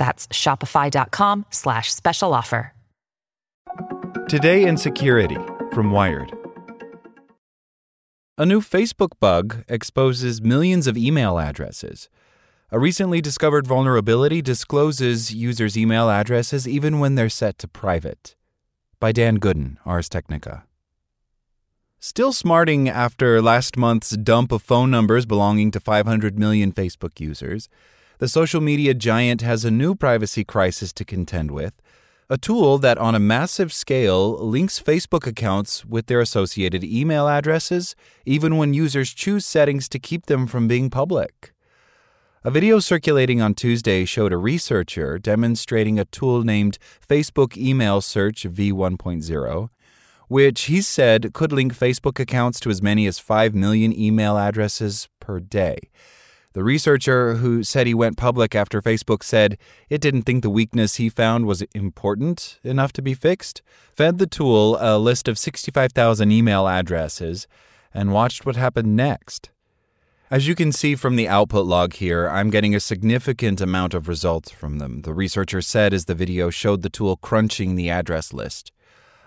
That's shopify.com slash special offer. Today in Security from Wired. A new Facebook bug exposes millions of email addresses. A recently discovered vulnerability discloses users' email addresses even when they're set to private. By Dan Goodin, Ars Technica. Still smarting after last month's dump of phone numbers belonging to 500 million Facebook users, the social media giant has a new privacy crisis to contend with a tool that, on a massive scale, links Facebook accounts with their associated email addresses, even when users choose settings to keep them from being public. A video circulating on Tuesday showed a researcher demonstrating a tool named Facebook Email Search v1.0, which he said could link Facebook accounts to as many as 5 million email addresses per day. The researcher, who said he went public after Facebook said it didn't think the weakness he found was important enough to be fixed, fed the tool a list of 65,000 email addresses and watched what happened next. As you can see from the output log here, I'm getting a significant amount of results from them, the researcher said as the video showed the tool crunching the address list.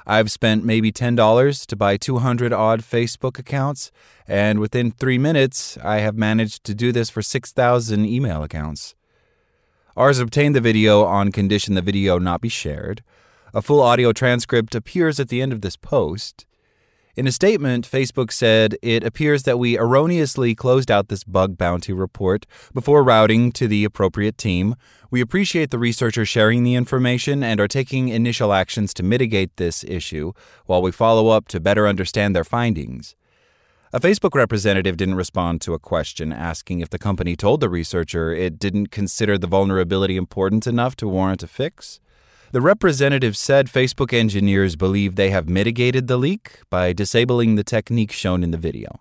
I've spent maybe $10 to buy 200 odd Facebook accounts, and within three minutes, I have managed to do this for 6,000 email accounts. Ars obtained the video on condition the video not be shared. A full audio transcript appears at the end of this post. In a statement, Facebook said it appears that we erroneously closed out this bug bounty report before routing to the appropriate team. We appreciate the researcher sharing the information and are taking initial actions to mitigate this issue while we follow up to better understand their findings. A Facebook representative didn't respond to a question asking if the company told the researcher it didn't consider the vulnerability important enough to warrant a fix. The representative said Facebook engineers believe they have mitigated the leak by disabling the technique shown in the video.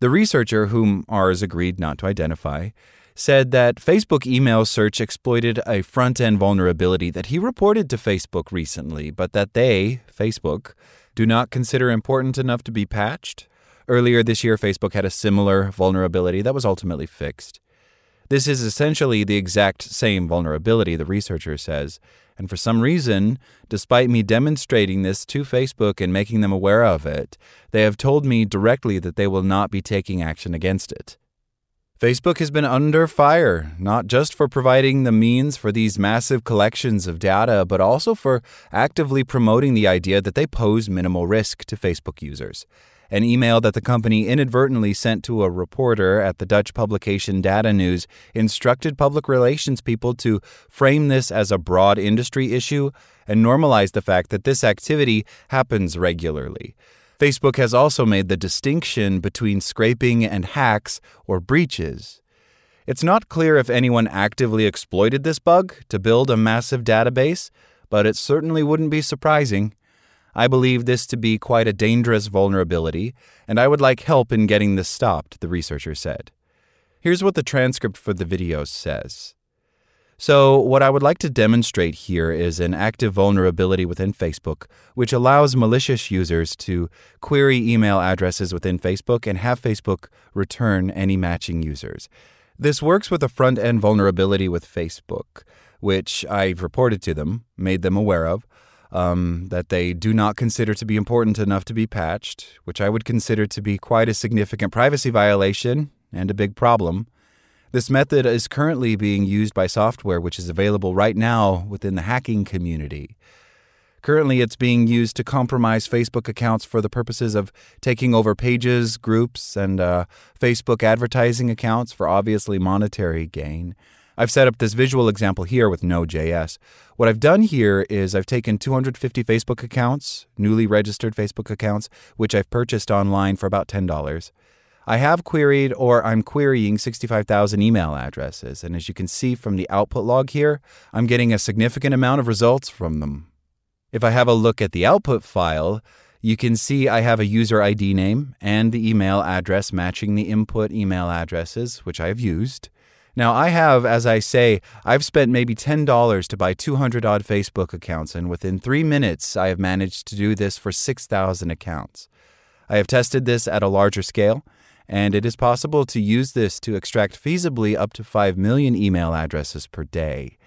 The researcher, whom Ars agreed not to identify, said that Facebook email search exploited a front end vulnerability that he reported to Facebook recently, but that they, Facebook, do not consider important enough to be patched. Earlier this year, Facebook had a similar vulnerability that was ultimately fixed. This is essentially the exact same vulnerability, the researcher says, and for some reason, despite me demonstrating this to Facebook and making them aware of it, they have told me directly that they will not be taking action against it. Facebook has been under fire, not just for providing the means for these massive collections of data, but also for actively promoting the idea that they pose minimal risk to Facebook users. An email that the company inadvertently sent to a reporter at the Dutch publication Data News instructed public relations people to frame this as a broad industry issue and normalize the fact that this activity happens regularly. Facebook has also made the distinction between scraping and hacks or breaches. It's not clear if anyone actively exploited this bug to build a massive database, but it certainly wouldn't be surprising. I believe this to be quite a dangerous vulnerability, and I would like help in getting this stopped, the researcher said. Here's what the transcript for the video says. So, what I would like to demonstrate here is an active vulnerability within Facebook, which allows malicious users to query email addresses within Facebook and have Facebook return any matching users. This works with a front end vulnerability with Facebook, which I've reported to them, made them aware of, um, that they do not consider to be important enough to be patched, which I would consider to be quite a significant privacy violation and a big problem. This method is currently being used by software which is available right now within the hacking community. Currently, it's being used to compromise Facebook accounts for the purposes of taking over pages, groups, and uh, Facebook advertising accounts for obviously monetary gain. I've set up this visual example here with Node.js. What I've done here is I've taken 250 Facebook accounts, newly registered Facebook accounts, which I've purchased online for about $10. I have queried or I'm querying 65,000 email addresses, and as you can see from the output log here, I'm getting a significant amount of results from them. If I have a look at the output file, you can see I have a user ID name and the email address matching the input email addresses, which I have used. Now, I have, as I say, I've spent maybe $10 to buy 200 odd Facebook accounts, and within three minutes, I have managed to do this for 6,000 accounts. I have tested this at a larger scale, and it is possible to use this to extract feasibly up to 5 million email addresses per day.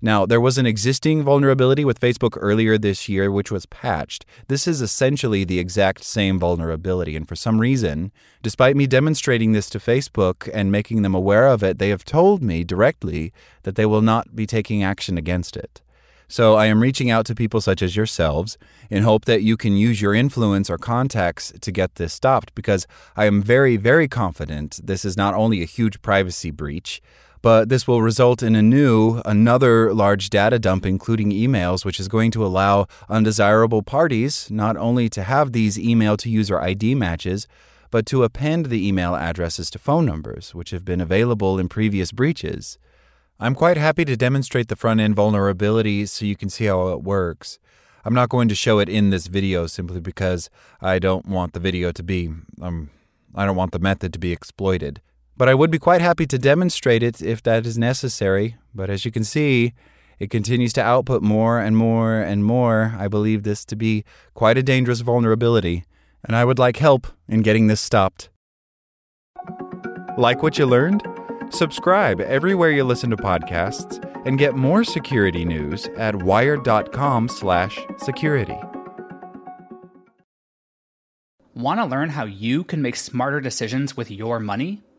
Now, there was an existing vulnerability with Facebook earlier this year, which was patched. This is essentially the exact same vulnerability, and for some reason, despite me demonstrating this to Facebook and making them aware of it, they have told me directly that they will not be taking action against it. So I am reaching out to people such as yourselves in hope that you can use your influence or contacts to get this stopped because I am very, very confident this is not only a huge privacy breach, but this will result in a new, another large data dump, including emails, which is going to allow undesirable parties not only to have these email to user ID matches, but to append the email addresses to phone numbers, which have been available in previous breaches. I'm quite happy to demonstrate the front end vulnerability so you can see how it works. I'm not going to show it in this video simply because I don't want the video to be, um, I don't want the method to be exploited. But I would be quite happy to demonstrate it if that is necessary. But as you can see, it continues to output more and more and more. I believe this to be quite a dangerous vulnerability, and I would like help in getting this stopped. Like what you learned? Subscribe everywhere you listen to podcasts and get more security news at wired.com/security. Want to learn how you can make smarter decisions with your money?